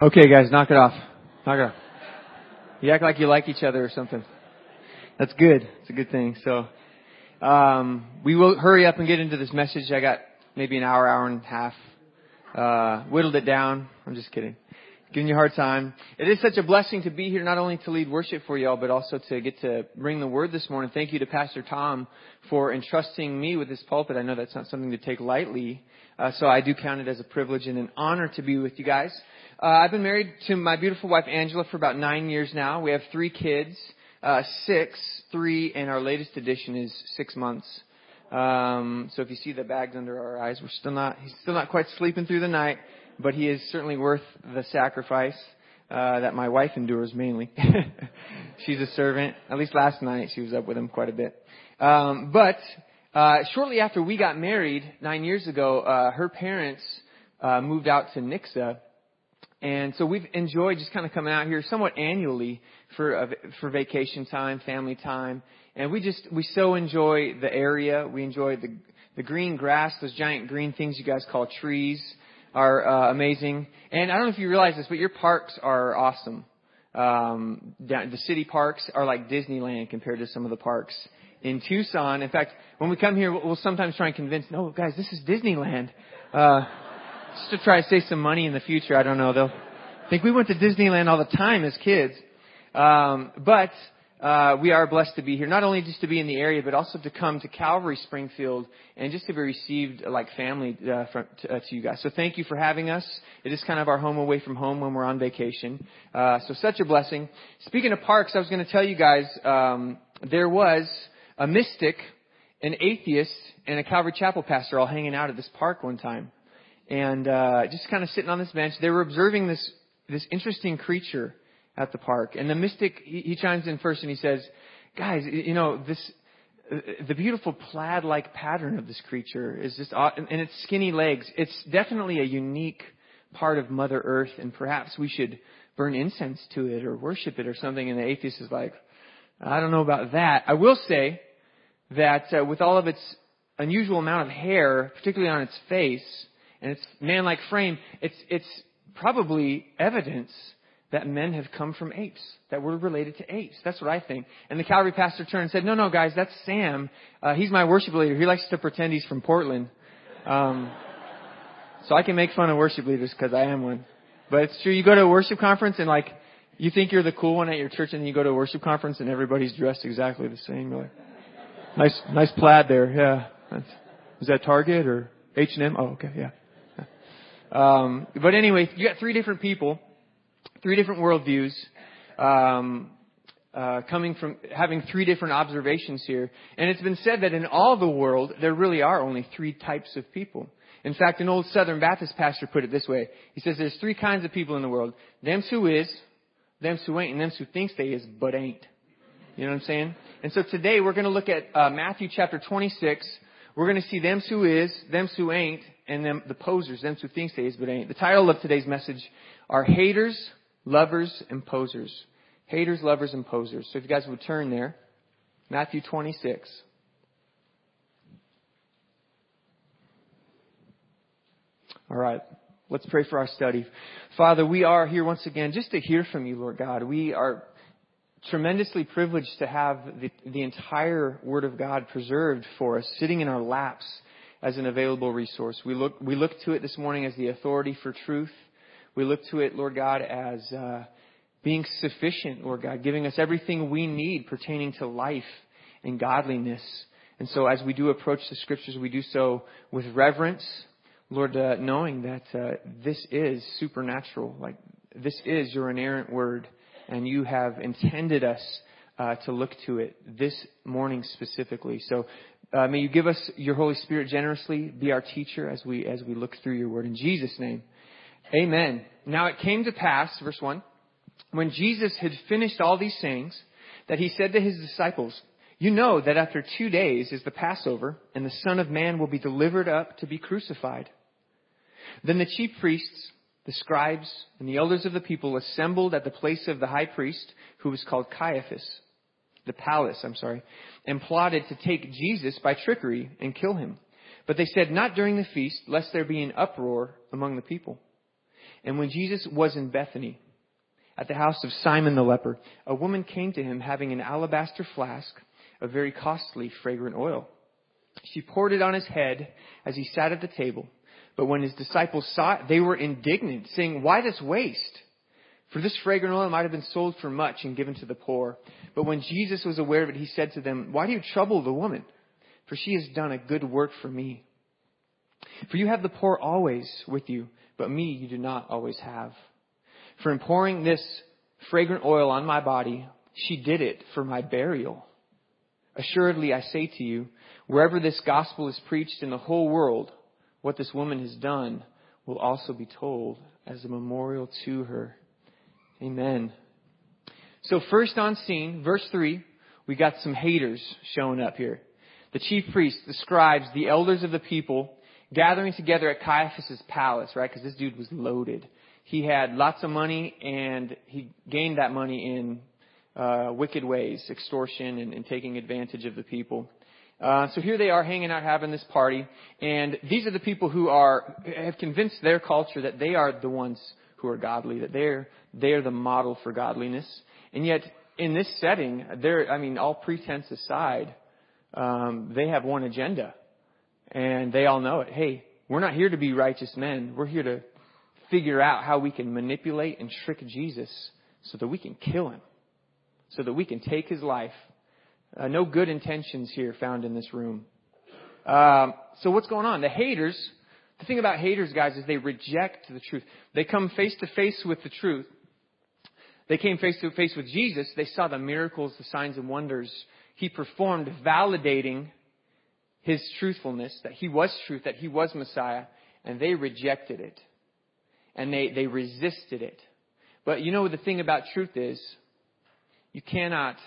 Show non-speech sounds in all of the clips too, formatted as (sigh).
Okay, guys, knock it off. Knock it off. You act like you like each other or something. That's good. It's a good thing. So, um, we will hurry up and get into this message. I got maybe an hour, hour and a half. Uh, whittled it down. I'm just kidding. Giving you a hard time. It is such a blessing to be here, not only to lead worship for y'all, but also to get to bring the word this morning. Thank you to Pastor Tom for entrusting me with this pulpit. I know that's not something to take lightly. Uh, so I do count it as a privilege and an honor to be with you guys. Uh, I've been married to my beautiful wife Angela for about nine years now. We have three kids, uh, six, three, and our latest addition is six months. Um, so if you see the bags under our eyes, we're still not, he's still not quite sleeping through the night, but he is certainly worth the sacrifice, uh, that my wife endures mainly. (laughs) She's a servant. At least last night she was up with him quite a bit. Um, but, uh, shortly after we got married nine years ago, uh, her parents, uh, moved out to Nixa and so we've enjoyed just kind of coming out here somewhat annually for uh, for vacation time, family time, and we just we so enjoy the area. We enjoy the the green grass, those giant green things you guys call trees are uh, amazing. And I don't know if you realize this, but your parks are awesome. Um, the city parks are like Disneyland compared to some of the parks in Tucson. In fact, when we come here, we'll sometimes try and convince, no, guys, this is Disneyland. Uh, just to try to save some money in the future. I don't know. They'll think we went to Disneyland all the time as kids. Um, but uh, we are blessed to be here, not only just to be in the area, but also to come to Calvary Springfield and just to be received like family uh, from, to, uh, to, you guys. So thank you for having us. It is kind of our home away from home when we're on vacation. Uh, so such a blessing. Speaking of parks, I was going to tell you guys um, there was a mystic, an atheist, and a Calvary Chapel pastor all hanging out at this park one time and uh, just kind of sitting on this bench. They were observing this this interesting creature at the park, and the mystic he, he chimes in first and he says, "Guys, you know this." The beautiful plaid-like pattern of this creature is just, and its skinny legs. It's definitely a unique part of Mother Earth, and perhaps we should burn incense to it or worship it or something. And the atheist is like, I don't know about that. I will say that uh, with all of its unusual amount of hair, particularly on its face, and its man-like frame, it's, it's probably evidence that men have come from apes, that we're related to apes. That's what I think. And the Calvary pastor turned and said, no, no, guys, that's Sam. Uh, he's my worship leader. He likes to pretend he's from Portland. Um, so I can make fun of worship leaders because I am one. But it's true. You go to a worship conference and like, you think you're the cool one at your church and then you go to a worship conference and everybody's dressed exactly the same. You're like, nice, nice plaid there. Yeah. That's, is that Target or H&M? Oh, okay. Yeah. Um, but anyway, you got three different people, three different worldviews, um, uh, coming from having three different observations here. And it's been said that in all the world, there really are only three types of people. In fact, an old Southern Baptist pastor put it this way. He says there's three kinds of people in the world. Them who is, them who ain't, and them who thinks they is, but ain't. You know what I'm saying? And so today we're going to look at uh, Matthew chapter 26. We're going to see them who is, them who ain't, and them, the posers, them who thinks they is but ain't. The title of today's message are Haters, Lovers, and Posers. Haters, Lovers, and Posers. So if you guys would turn there, Matthew 26. All right. Let's pray for our study. Father, we are here once again just to hear from you, Lord God. We are tremendously privileged to have the, the entire Word of God preserved for us, sitting in our laps as an available resource. We look, we look to it this morning as the authority for truth. We look to it, Lord God, as uh, being sufficient, Lord God, giving us everything we need pertaining to life and godliness. And so as we do approach the scriptures, we do so with reverence, Lord, uh, knowing that uh, this is supernatural. Like, this is your inerrant word, and you have intended us uh, to look to it this morning specifically. So uh, may you give us your Holy Spirit generously, be our teacher as we as we look through your word in Jesus' name. Amen. Now it came to pass, verse one, when Jesus had finished all these sayings, that he said to his disciples, "You know that after two days is the Passover, and the Son of Man will be delivered up to be crucified." Then the chief priests, the scribes, and the elders of the people assembled at the place of the high priest, who was called Caiaphas the palace, I'm sorry, and plotted to take Jesus by trickery and kill him. But they said, not during the feast, lest there be an uproar among the people. And when Jesus was in Bethany, at the house of Simon the leper, a woman came to him having an alabaster flask of very costly fragrant oil. She poured it on his head as he sat at the table. But when his disciples saw it, they were indignant, saying, Why this waste? For this fragrant oil might have been sold for much and given to the poor. But when Jesus was aware of it, he said to them, Why do you trouble the woman? For she has done a good work for me. For you have the poor always with you, but me you do not always have. For in pouring this fragrant oil on my body, she did it for my burial. Assuredly, I say to you, wherever this gospel is preached in the whole world, what this woman has done will also be told as a memorial to her. Amen. So first on scene, verse 3, we got some haters showing up here. The chief priests, the scribes, the elders of the people gathering together at Caiaphas' palace, right? Because this dude was loaded. He had lots of money and he gained that money in uh, wicked ways, extortion and, and, taking advantage of the people. Uh, so here they are hanging out having this party, and these are the people who are have convinced their culture that they are the ones who are godly, that they're they're the model for godliness. And yet, in this setting, they're I mean, all pretense aside, um, they have one agenda, and they all know it. Hey, we're not here to be righteous men. We're here to figure out how we can manipulate and trick Jesus so that we can kill him so that we can take his life. Uh, no good intentions here found in this room. Um, so what's going on? The haters, the thing about haters, guys, is they reject the truth. They come face to face with the truth. They came face to face with Jesus. They saw the miracles, the signs and wonders he performed, validating his truthfulness, that he was truth, that he was Messiah, and they rejected it. And they, they resisted it. But you know the thing about truth is, you cannot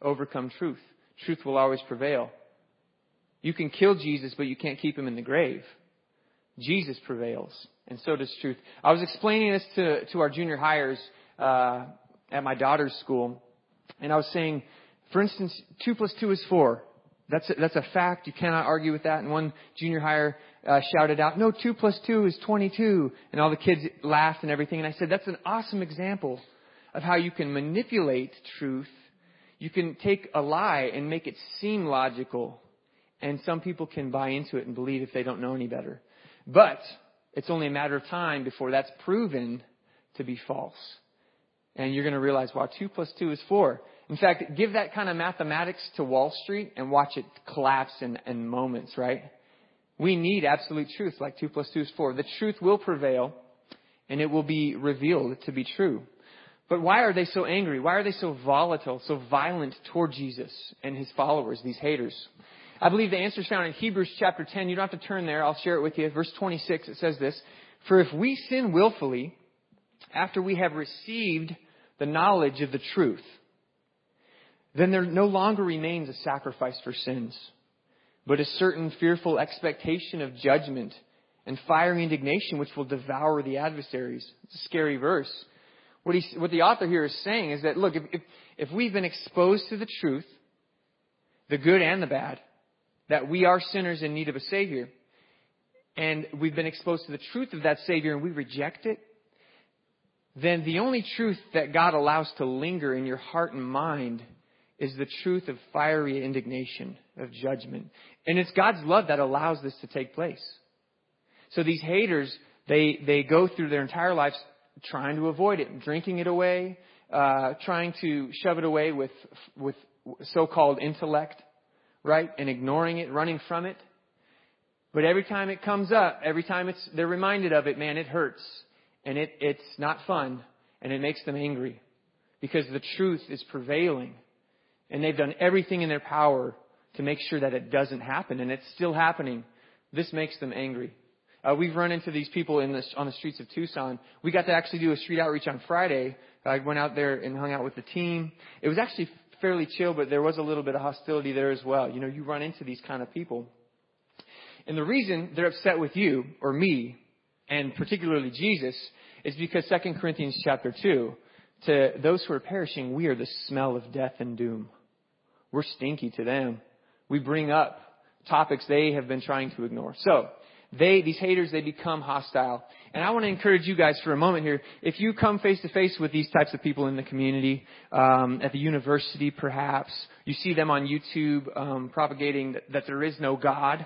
overcome truth. Truth will always prevail. You can kill Jesus, but you can't keep him in the grave. Jesus prevails, and so does truth. I was explaining this to, to our junior highers uh, at my daughter's school, and I was saying, for instance, 2 plus 2 is 4. That's a, that's a fact. You cannot argue with that. And one junior higher uh, shouted out, no, 2 plus 2 is 22. And all the kids laughed and everything. And I said, that's an awesome example of how you can manipulate truth. You can take a lie and make it seem logical. And some people can buy into it and believe if they don't know any better. But it's only a matter of time before that's proven to be false. And you're going to realize, wow, 2 plus 2 is 4. In fact, give that kind of mathematics to Wall Street and watch it collapse in, in moments, right? We need absolute truth, like 2 plus 2 is 4. The truth will prevail, and it will be revealed to be true. But why are they so angry? Why are they so volatile, so violent toward Jesus and his followers, these haters? I believe the answer is found in Hebrews chapter 10. You don't have to turn there. I'll share it with you. Verse 26, it says this. For if we sin willfully, after we have received the knowledge of the truth, then there no longer remains a sacrifice for sins, but a certain fearful expectation of judgment and fiery indignation which will devour the adversaries. It's a scary verse. What, he, what the author here is saying is that, look, if, if, if we've been exposed to the truth, the good and the bad, that we are sinners in need of a Savior, and we've been exposed to the truth of that Savior and we reject it, then the only truth that God allows to linger in your heart and mind is the truth of fiery indignation, of judgment. And it's God's love that allows this to take place. So these haters, they, they go through their entire lives trying to avoid it, drinking it away, uh, trying to shove it away with with so-called intellect, right, and ignoring it, running from it. But every time it comes up, every time it's they're reminded of it, man, it hurts, and it it's not fun, and it makes them angry because the truth is prevailing, and they've done everything in their power to make sure that it doesn't happen, and it's still happening. This makes them angry. Uh, we've run into these people in the, on the streets of Tucson. We got to actually do a street outreach on Friday. I went out there and hung out with the team. It was actually fairly chill, but there was a little bit of hostility there as well. You know, you run into these kind of people. And the reason they're upset with you or me, and particularly Jesus, is because 2 Corinthians chapter 2, to those who are perishing, we are the smell of death and doom. We're stinky to them. We bring up topics they have been trying to ignore. So, they, these haters, they become hostile. And I want to encourage you guys for a moment here. If you come face to face with these types of people in the community, um, at the university perhaps, you see them on YouTube um, propagating that, that there is no God.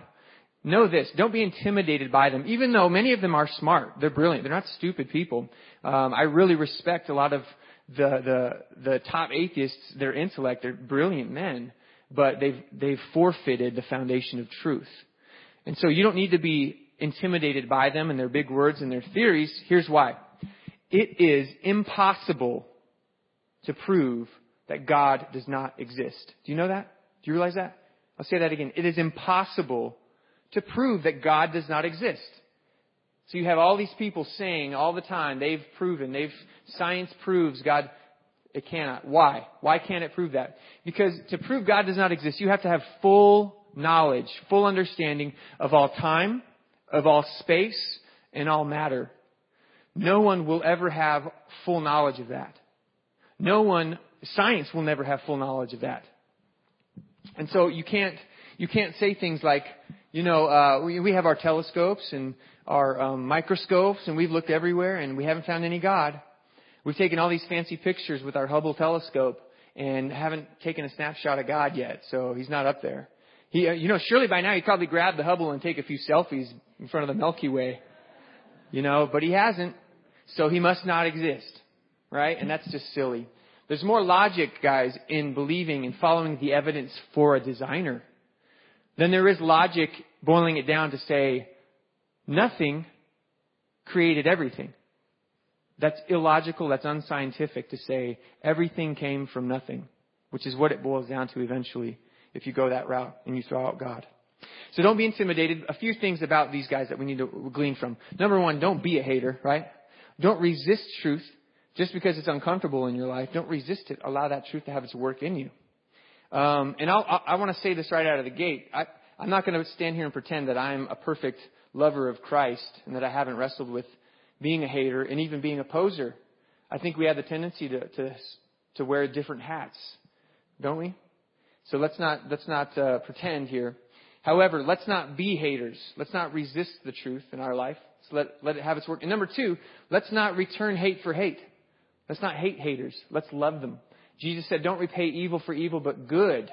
Know this. Don't be intimidated by them, even though many of them are smart. They're brilliant. They're not stupid people. Um, I really respect a lot of the, the, the top atheists, their intellect. They're brilliant men, but they've, they've forfeited the foundation of truth. And so you don't need to be intimidated by them and their big words and their theories. Here's why. It is impossible to prove that God does not exist. Do you know that? Do you realize that? I'll say that again. It is impossible to prove that God does not exist. So you have all these people saying all the time, they've proven, they've, science proves God, it cannot. Why? Why can't it prove that? Because to prove God does not exist, you have to have full knowledge, full understanding of all time, of all space, and all matter. No one will ever have full knowledge of that. No one, science will never have full knowledge of that. And so you can't, you can't say things like, you know, uh, we, we have our telescopes and our um, microscopes, and we've looked everywhere, and we haven't found any God. We've taken all these fancy pictures with our Hubble telescope and haven't taken a snapshot of God yet, so he's not up there. He, uh, you know, surely by now he'd probably grab the Hubble and take a few selfies in front of the Milky Way. You know, but he hasn't, so he must not exist. Right? And that's just silly. There's more logic, guys, in believing and following the evidence for a designer than there is logic boiling it down to say, nothing created everything. That's illogical, that's unscientific to say everything came from nothing, which is what it boils down to eventually if you go that route and you throw out God. So don't be intimidated. A few things about these guys that we need to glean from. Number one, don't be a hater, right? Don't resist truth just because it's uncomfortable in your life. Don't resist it. Allow that truth to have its work in you. Um, and I'll, I, I want to say this right out of the gate. I, I'm not going to stand here and pretend that I'm a perfect lover of Christ and that I haven't wrestled with being a hater and even being a poser. I think we have the tendency to, to, to wear different hats, don't we? So let's not, let's not uh, pretend here. However, let's not be haters. Let's not resist the truth in our life. let, let it have its work. And number two, let's not return hate for hate. Let's not hate haters. Let's love them. Jesus said, don't repay evil for evil, but good.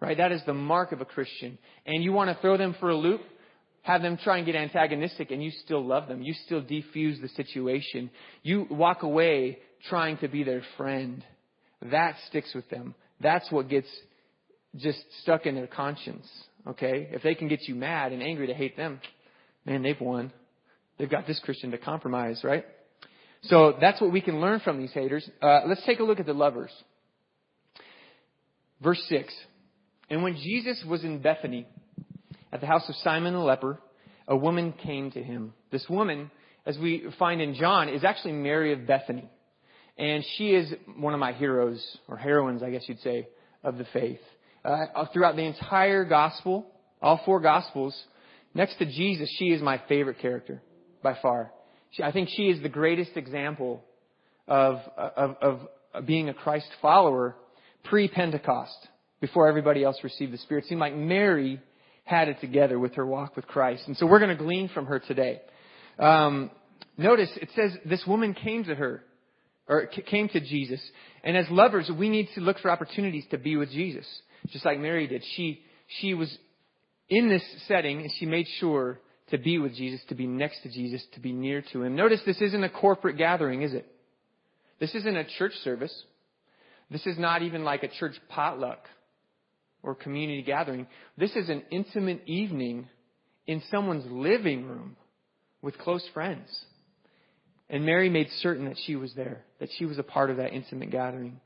Right? That is the mark of a Christian. And you want to throw them for a loop? Have them try and get antagonistic and you still love them. You still defuse the situation. You walk away trying to be their friend. That sticks with them. That's what gets just stuck in their conscience. Okay? If they can get you mad and angry to hate them, man, they've won. They've got this Christian to compromise, right? So that's what we can learn from these haters. Uh, let's take a look at the lovers. Verse 6. And when Jesus was in Bethany, at the house of Simon the leper, a woman came to him. This woman, as we find in John, is actually Mary of Bethany. And she is one of my heroes, or heroines, I guess you'd say, of the faith. Uh, throughout the entire gospel, all four gospels, next to Jesus, she is my favorite character by far. She, I think she is the greatest example of, of, of being a Christ follower pre-Pentecost, before everybody else received the Spirit. It seemed like Mary had it together with her walk with Christ. And so we're going to glean from her today. Um, notice it says this woman came to her or came to Jesus. And as lovers, we need to look for opportunities to be with Jesus, just like Mary did. She, she was in this setting and she made sure to be with Jesus, to be next to Jesus, to be near to Him. Notice this isn't a corporate gathering, is it? This isn't a church service. This is not even like a church potluck or community gathering. This is an intimate evening in someone's living room with close friends. And Mary made certain that she was there, that she was a part of that intimate gathering.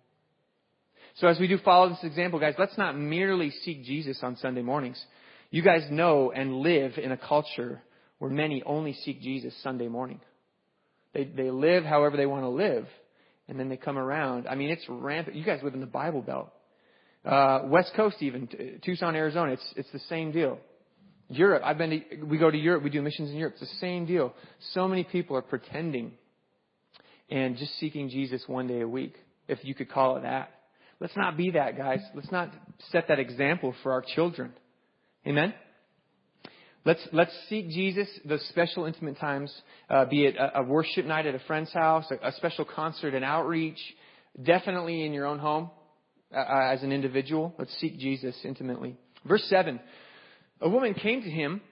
So as we do follow this example, guys, let's not merely seek Jesus on Sunday mornings. You guys know and live in a culture where many only seek Jesus Sunday morning. They, they live however they want to live, and then they come around. I mean, it's rampant. You guys live in the Bible Belt. Uh, West Coast even, Tucson, Arizona, it's, it's the same deal. Europe, I've been to, we go to Europe, we do missions in Europe. It's the same deal. So many people are pretending and just seeking Jesus one day a week, if you could call it that. Let's not be that, guys. Let's not set that example for our children. Amen? Let's, let's seek Jesus, those special intimate times, uh, be it a, a, worship night at a friend's house, a, a special concert, an outreach, definitely in your own home uh, uh as an individual. Let's seek Jesus intimately. Verse 7. A woman came to him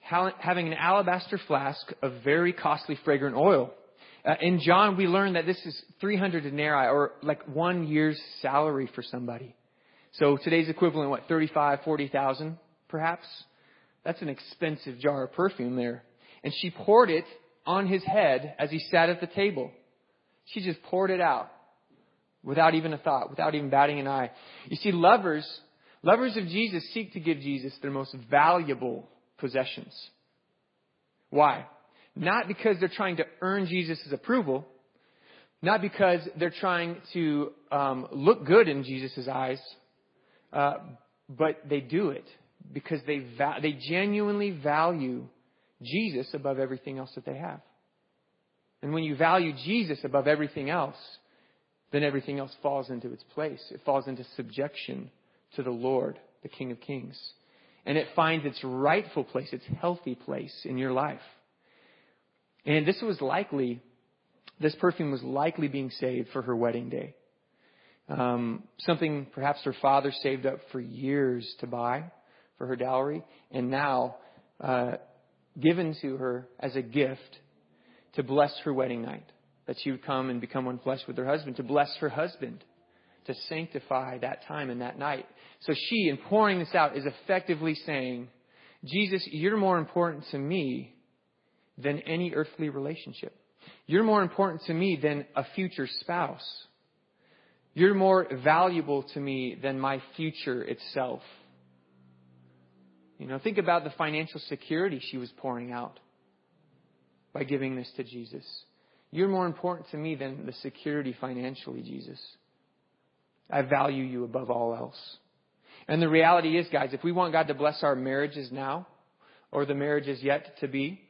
having an alabaster flask of very costly fragrant oil. Uh, in John, we learn that this is 300 denarii, or like one year's salary for somebody. So today's equivalent, what, 35, 40,000, perhaps? That's an expensive jar of perfume there. And she poured it on his head as he sat at the table. She just poured it out without even a thought, without even batting an eye. You see, lovers, lovers of Jesus seek to give Jesus their most valuable possessions. Why? Not because they're trying to earn Jesus' approval, not because they're trying to um, look good in Jesus' eyes, uh, but they do it because they, va- they genuinely value Jesus above everything else that they have. And when you value Jesus above everything else, then everything else falls into its place. It falls into subjection to the Lord, the King of Kings. And it finds its rightful place, its healthy place in your life. And this was likely, this perfume was likely being saved for her wedding day. Um, something perhaps her father saved up for years to buy for her dowry, and now uh, given to her as a gift to bless her wedding night. That she would come and become one flesh with her husband, to bless her husband, to sanctify that time and that night. So she, in pouring this out, is effectively saying, Jesus, you're more important to me than any earthly relationship. You're more important to me than a future spouse. You're more valuable to me than my future itself. You know, think about the financial security she was pouring out by giving this to Jesus. You're more important to me than the security financially, Jesus. I value you above all else. And the reality is, guys, if we want God to bless our marriages now, or the marriages yet to be,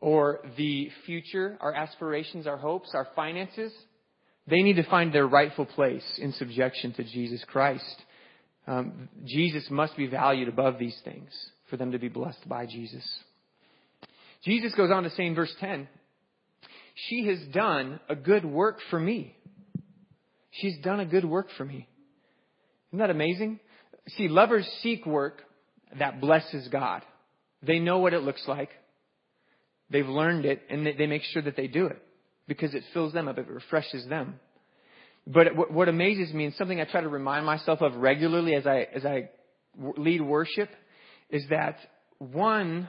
or the future, our aspirations, our hopes, our finances, they need to find their rightful place in subjection to Jesus Christ. Um, Jesus must be valued above these things for them to be blessed by Jesus. Jesus goes on to say in verse 10, She has done a good work for me. She's done a good work for me. Isn't that amazing? See, lovers seek work that blesses God. They know what it looks like. They've learned it and they make sure that they do it because it fills them up. It refreshes them. But what amazes me and something I try to remind myself of regularly as I, as I lead worship is that one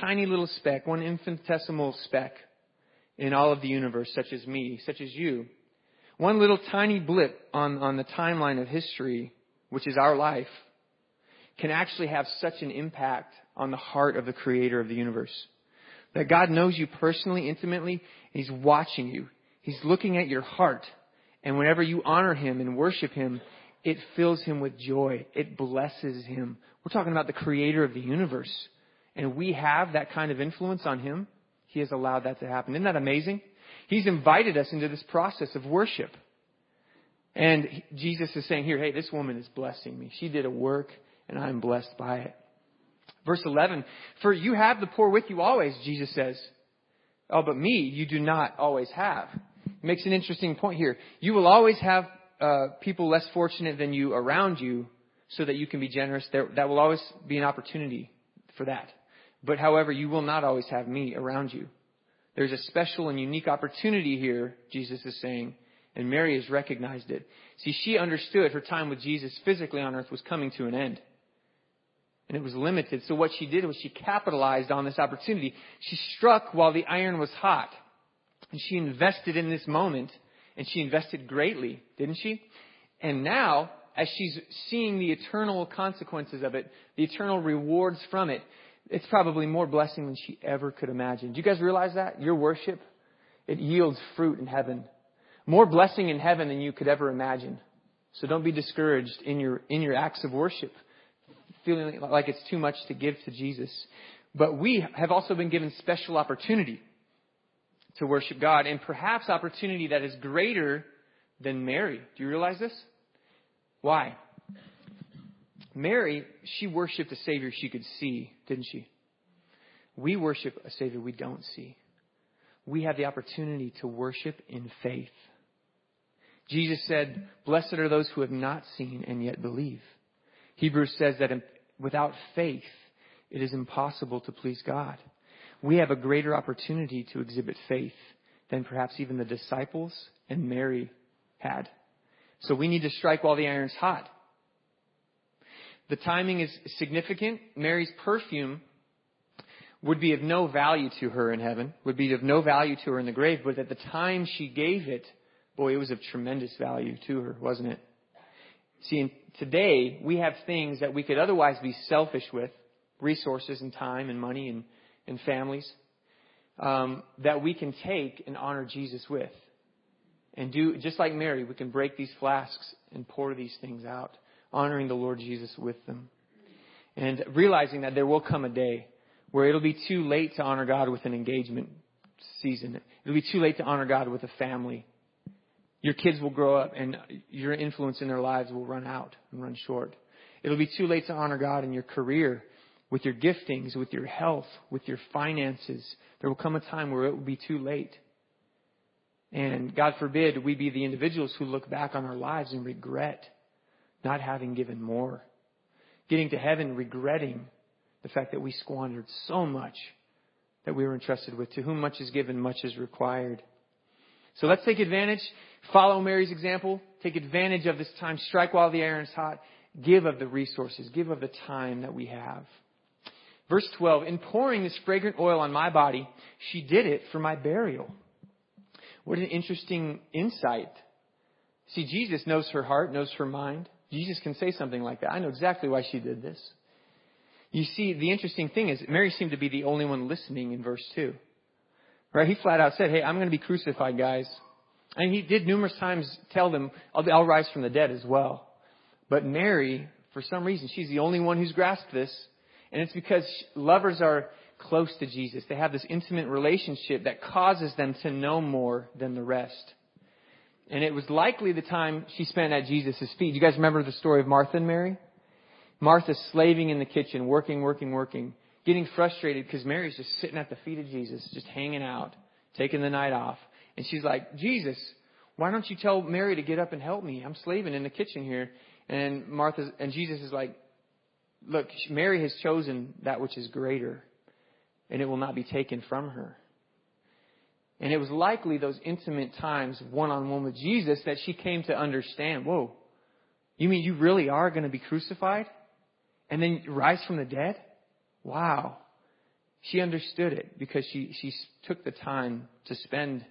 tiny little speck, one infinitesimal speck in all of the universe, such as me, such as you, one little tiny blip on, on the timeline of history, which is our life, can actually have such an impact on the heart of the creator of the universe. That God knows you personally, intimately, He's watching you. He's looking at your heart. And whenever you honor him and worship him, it fills him with joy. It blesses him. We're talking about the creator of the universe. And we have that kind of influence on him. He has allowed that to happen. Isn't that amazing? He's invited us into this process of worship. And Jesus is saying here, hey, this woman is blessing me. She did a work and I'm blessed by it. Verse 11, for you have the poor with you always, Jesus says. Oh, but me you do not always have makes an interesting point here. You will always have uh, people less fortunate than you around you so that you can be generous. There, that will always be an opportunity for that. But however, you will not always have me around you. There's a special and unique opportunity here, Jesus is saying, and Mary has recognized it. See, she understood her time with Jesus physically on earth was coming to an end. And it was limited. So what she did was she capitalized on this opportunity. She struck while the iron was hot. And she invested in this moment, and she invested greatly, didn't she? And now, as she's seeing the eternal consequences of it, the eternal rewards from it, it's probably more blessing than she ever could imagine. Do you guys realize that? Your worship, it yields fruit in heaven. More blessing in heaven than you could ever imagine. So don't be discouraged in your, in your acts of worship, feeling like it's too much to give to Jesus. But we have also been given special opportunity to worship God, and perhaps opportunity that is greater than Mary. Do you realize this? Why? Mary, she worshiped a Savior she could see, didn't she? We worship a Savior we don't see. We have the opportunity to worship in faith. Jesus said, Blessed are those who have not seen and yet believe. Hebrews says that without faith, it is impossible to please God. We have a greater opportunity to exhibit faith than perhaps even the disciples and Mary had. So we need to strike while the iron's hot. The timing is significant. Mary's perfume would be of no value to her in heaven, would be of no value to her in the grave, but at the time she gave it, boy, it was of tremendous value to her, wasn't it? See, today we have things that we could otherwise be selfish with, resources and time and money and, and families, um, that we can take and honor Jesus with. And do, just like Mary, we can break these flasks and pour these things out, honoring the Lord Jesus with them. And realizing that there will come a day where it'll be too late to honor God with an engagement season. It'll be too late to honor God with a family. Your kids will grow up and your influence in their lives will run out and run short. It'll be too late to honor God in your career, with your giftings, with your health, with your finances. There will come a time where it will be too late. And God forbid we be the individuals who look back on our lives and regret not having given more. Getting to heaven regretting the fact that we squandered so much that we were entrusted with. To whom much is given, much is required. So let's take advantage, follow Mary's example, take advantage of this time, strike while the iron is hot, give of the resources, give of the time that we have. Verse 12, in pouring this fragrant oil on my body, she did it for my burial. What an interesting insight. See, Jesus knows her heart, knows her mind. Jesus can say something like that. I know exactly why she did this. You see, the interesting thing is, Mary seemed to be the only one listening in verse 2. Right? He flat out said, Hey, I'm going to be crucified, guys. And he did numerous times tell them, I'll, I'll rise from the dead as well. But Mary, for some reason, she's the only one who's grasped this. And it's because lovers are close to Jesus. They have this intimate relationship that causes them to know more than the rest. And it was likely the time she spent at Jesus' feet. Do You guys remember the story of Martha and Mary? Martha slaving in the kitchen, working, working, working, getting frustrated because Mary's just sitting at the feet of Jesus, just hanging out, taking the night off. And she's like, Jesus, why don't you tell Mary to get up and help me? I'm slaving in the kitchen here. And Martha, and Jesus is like, look, Mary has chosen that which is greater and it will not be taken from her. And it was likely those intimate times one on one with Jesus that she came to understand, whoa, you mean you really are going to be crucified? And then rise from the dead? Wow. She understood it because she, she took the time to spend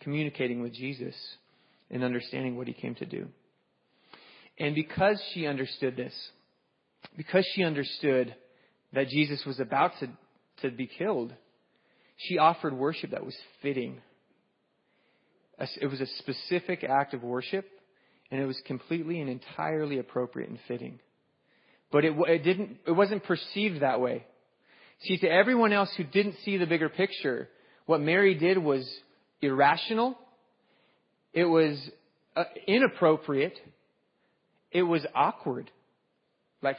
communicating with Jesus and understanding what he came to do. And because she understood this, because she understood that Jesus was about to to be killed, she offered worship that was fitting. It was a specific act of worship, and it was completely and entirely appropriate and fitting. But it, it didn't, it wasn't perceived that way. See, to everyone else who didn't see the bigger picture, what Mary did was irrational. It was uh, inappropriate. It was awkward. Like,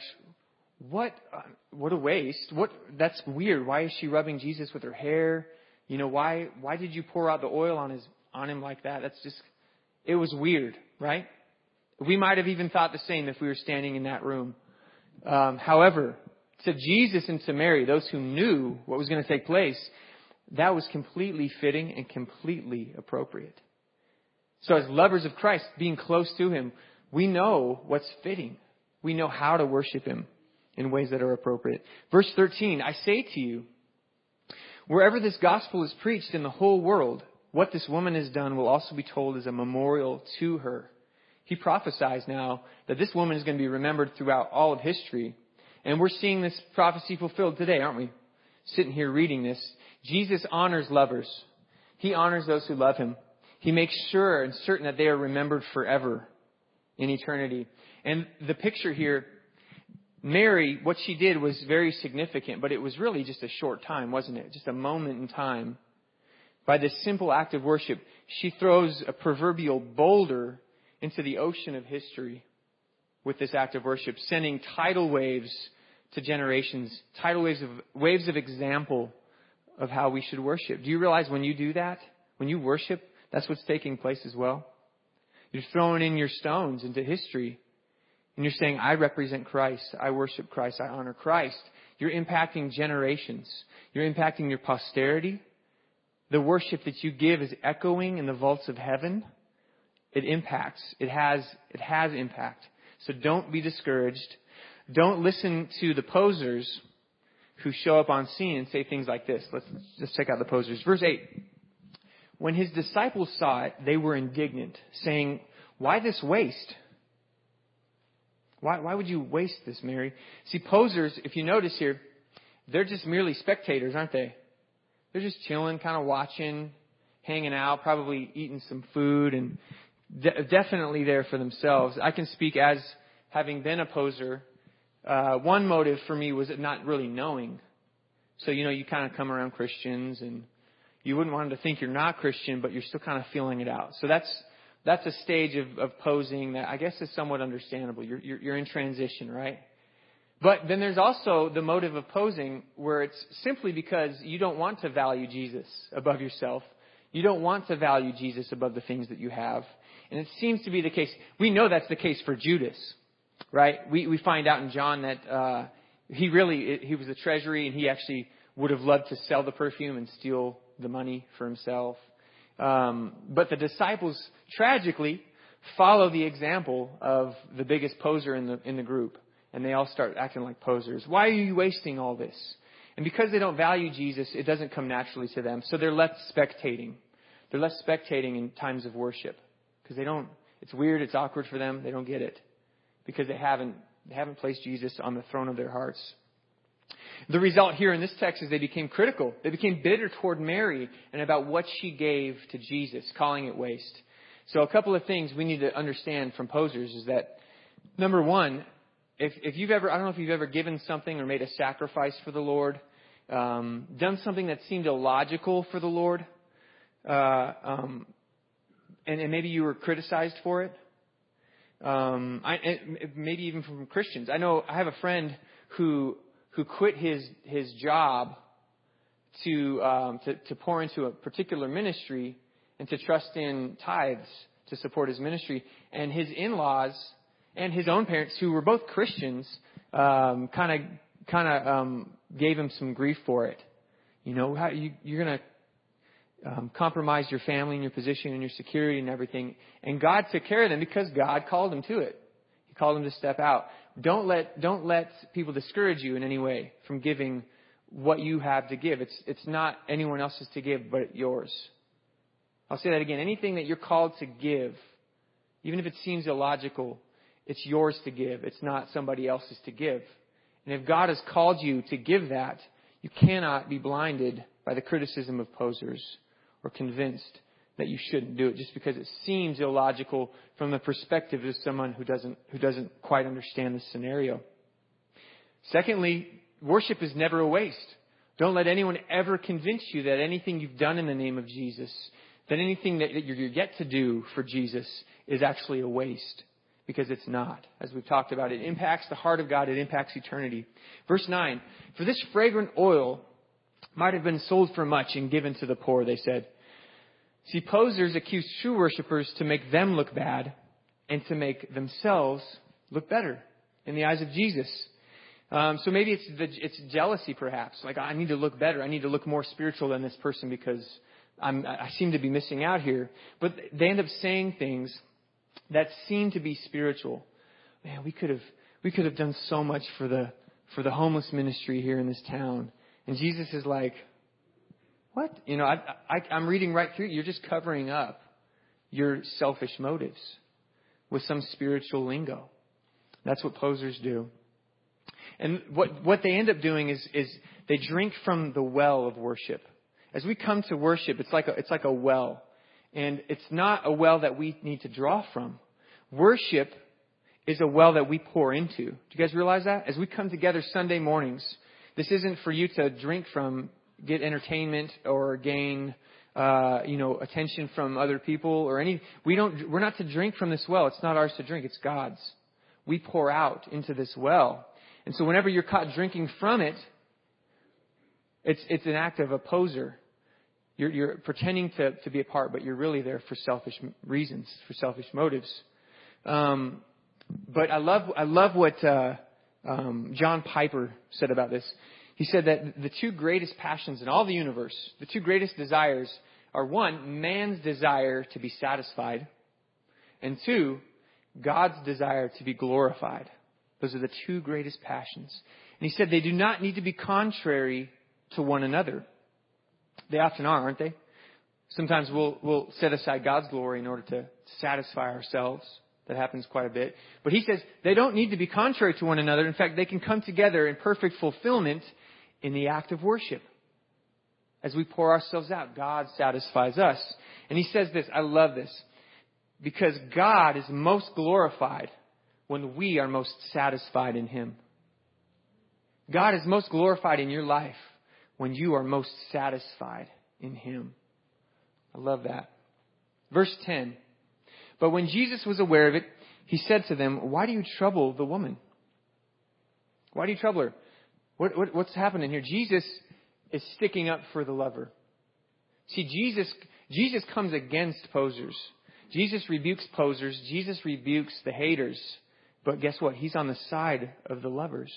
what uh, what a waste what that's weird why is she rubbing jesus with her hair you know why why did you pour out the oil on his on him like that that's just it was weird right we might have even thought the same if we were standing in that room um, however to jesus and to mary those who knew what was going to take place that was completely fitting and completely appropriate so as lovers of christ being close to him we know what's fitting we know how to worship him in ways that are appropriate. Verse 13, I say to you, wherever this gospel is preached in the whole world, what this woman has done will also be told as a memorial to her. He prophesies now that this woman is going to be remembered throughout all of history. And we're seeing this prophecy fulfilled today, aren't we? Sitting here reading this. Jesus honors lovers. He honors those who love him. He makes sure and certain that they are remembered forever in eternity. And the picture here Mary, what she did was very significant, but it was really just a short time, wasn't it? Just a moment in time. By this simple act of worship, she throws a proverbial boulder into the ocean of history with this act of worship, sending tidal waves to generations, tidal waves of, waves of example of how we should worship. Do you realize when you do that, when you worship, that's what's taking place as well? You're throwing in your stones into history. And you're saying, I represent Christ. I worship Christ. I honor Christ. You're impacting generations. You're impacting your posterity. The worship that you give is echoing in the vaults of heaven. It impacts. It has, it has impact. So don't be discouraged. Don't listen to the posers who show up on scene and say things like this. Let's just check out the posers. Verse 8. When his disciples saw it, they were indignant, saying, Why this waste? Why, why would you waste this, Mary? See, posers, if you notice here, they're just merely spectators, aren't they? They're just chilling, kind of watching, hanging out, probably eating some food, and de- definitely there for themselves. I can speak as having been a poser. Uh, one motive for me was not really knowing. So, you know, you kind of come around Christians and you wouldn't want them to think you're not Christian, but you're still kind of feeling it out. So that's that's a stage of, of posing that I guess is somewhat understandable. You're, you're, you're in transition, right? But then there's also the motive of posing where it's simply because you don't want to value Jesus above yourself. You don't want to value Jesus above the things that you have. And it seems to be the case. We know that's the case for Judas, right? We, we find out in John that uh, he really, he was a treasury and he actually would have loved to sell the perfume and steal the money for himself. Um, but the disciples, tragically, follow the example of the biggest poser in the, in the group. And they all start acting like posers. Why are you wasting all this? And because they don't value Jesus, it doesn't come naturally to them. So they're left spectating. They're left spectating in times of worship. Because they don't, it's weird, it's awkward for them, they don't get it. Because they haven't, they haven't placed Jesus on the throne of their hearts. The result here in this text is they became critical. They became bitter toward Mary and about what she gave to Jesus, calling it waste. So a couple of things we need to understand from posers is that number one, if, if you've ever, I don't know if you've ever given something or made a sacrifice for the Lord, um, done something that seemed illogical for the Lord, uh, um, and, and maybe you were criticized for it. Um, I, maybe even from Christians. I know I have a friend who who quit his, his job to, um, to, to pour into a particular ministry and to trust in tithes to support his ministry. And his in-laws and his own parents, who were both Christians, kind of kind of gave him some grief for it. You know, how you, you're to um, compromise your family and your position and your security and everything. And God took care of them because God called them to it. He called them to step out. Don't let, don't let people discourage you in any way from giving what you have to give. It's, it's not anyone else's to give, but yours. I'll say that again. Anything that you're called to give, even if it seems illogical, it's yours to give. It's not somebody else's to give. And if God has called you to give that, you cannot be blinded by the criticism of posers or convinced that you shouldn't do it just because it seems illogical from the perspective of someone who doesn't, who doesn't quite understand the scenario. Secondly, worship is never a waste. Don't let anyone ever convince you that anything you've done in the name of Jesus, that anything that you're yet to do for Jesus is actually a waste. Because it's not. As we've talked about, it impacts the heart of God, it impacts eternity. Verse 9, for this fragrant oil might have been sold for much and given to the poor, they said. See, posers accuse true worshippers to make them look bad and to make themselves look better in the eyes of Jesus. Um, so maybe it's the, it's jealousy, perhaps. Like I need to look better. I need to look more spiritual than this person because I'm, I seem to be missing out here. But they end up saying things that seem to be spiritual. Man, we could have we could have done so much for the for the homeless ministry here in this town. And Jesus is like, what? You know, I, I, I'm reading right through. You're just covering up your selfish motives with some spiritual lingo. That's what posers do. And what, what they end up doing is, is they drink from the well of worship. As we come to worship, it's like a, it's like a well. And it's not a well that we need to draw from. Worship is a well that we pour into. Do you guys realize that? As we come together Sunday mornings, this isn't for you to drink from get entertainment or gain uh, you know attention from other people or any we don't we're not to drink from this well it's not ours to drink it's god's we pour out into this well And so whenever you're caught drinking from it, it's, it's an act of a poser. You're, you're pretending to, to be a part, but you're really there for selfish reasons, for selfish motives. Um, but I love, I love what uh, um, John Piper said about this. He said that the two greatest passions in all the universe, the two greatest desires, are one, man's desire to be satisfied, and two, God's desire to be glorified. Those are the two greatest passions. And he said they do not need to be contrary to one another. They often are, aren't they? Sometimes we'll, we'll set aside God's glory in order to satisfy ourselves. That happens quite a bit. But he says they don't need to be contrary to one another. In fact, they can come together in perfect fulfillment in the act of worship. As we pour ourselves out, God satisfies us. And he says this, I love this, because God is most glorified when we are most satisfied in him. God is most glorified in your life when you are most satisfied in him. I love that. Verse 10. But when Jesus was aware of it, he said to them, Why do you trouble the woman? Why do you trouble her? What, what, what's happening here? Jesus is sticking up for the lover. See, Jesus, Jesus comes against posers. Jesus rebukes posers. Jesus rebukes the haters. But guess what? He's on the side of the lovers.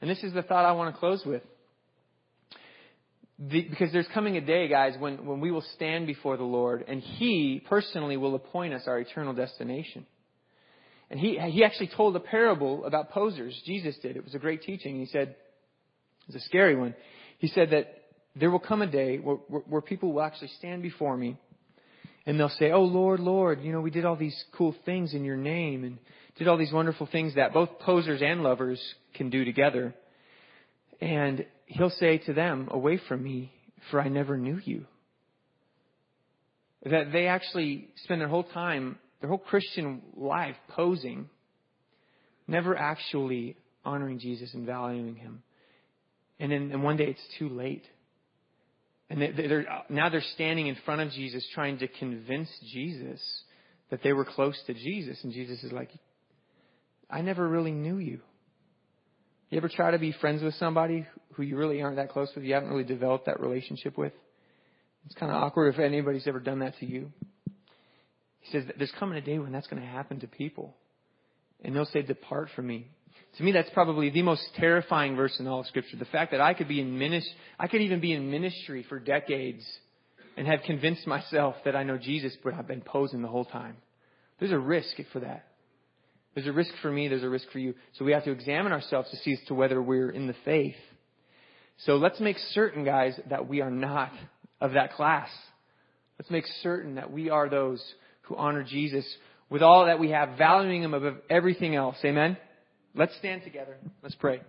And this is the thought I want to close with. The, because there's coming a day, guys, when, when we will stand before the Lord and He personally will appoint us our eternal destination. And he, he actually told a parable about posers. Jesus did. It was a great teaching. He said, it's a scary one. He said that there will come a day where, where, where people will actually stand before me and they'll say, Oh Lord, Lord, you know, we did all these cool things in your name and did all these wonderful things that both posers and lovers can do together. And he'll say to them, Away from me, for I never knew you. That they actually spend their whole time their whole Christian life posing, never actually honoring Jesus and valuing Him. And then and one day it's too late. And they're, now they're standing in front of Jesus trying to convince Jesus that they were close to Jesus. And Jesus is like, I never really knew you. You ever try to be friends with somebody who you really aren't that close with, you haven't really developed that relationship with? It's kind of awkward if anybody's ever done that to you. He says there's coming a day when that's going to happen to people. And they'll say, Depart from me. To me, that's probably the most terrifying verse in all of Scripture. The fact that I could be in ministry, I could even be in ministry for decades and have convinced myself that I know Jesus, but I've been posing the whole time. There's a risk for that. There's a risk for me, there's a risk for you. So we have to examine ourselves to see as to whether we're in the faith. So let's make certain, guys, that we are not of that class. Let's make certain that we are those who honor Jesus with all that we have, valuing Him above everything else. Amen? Let's stand together. Let's pray.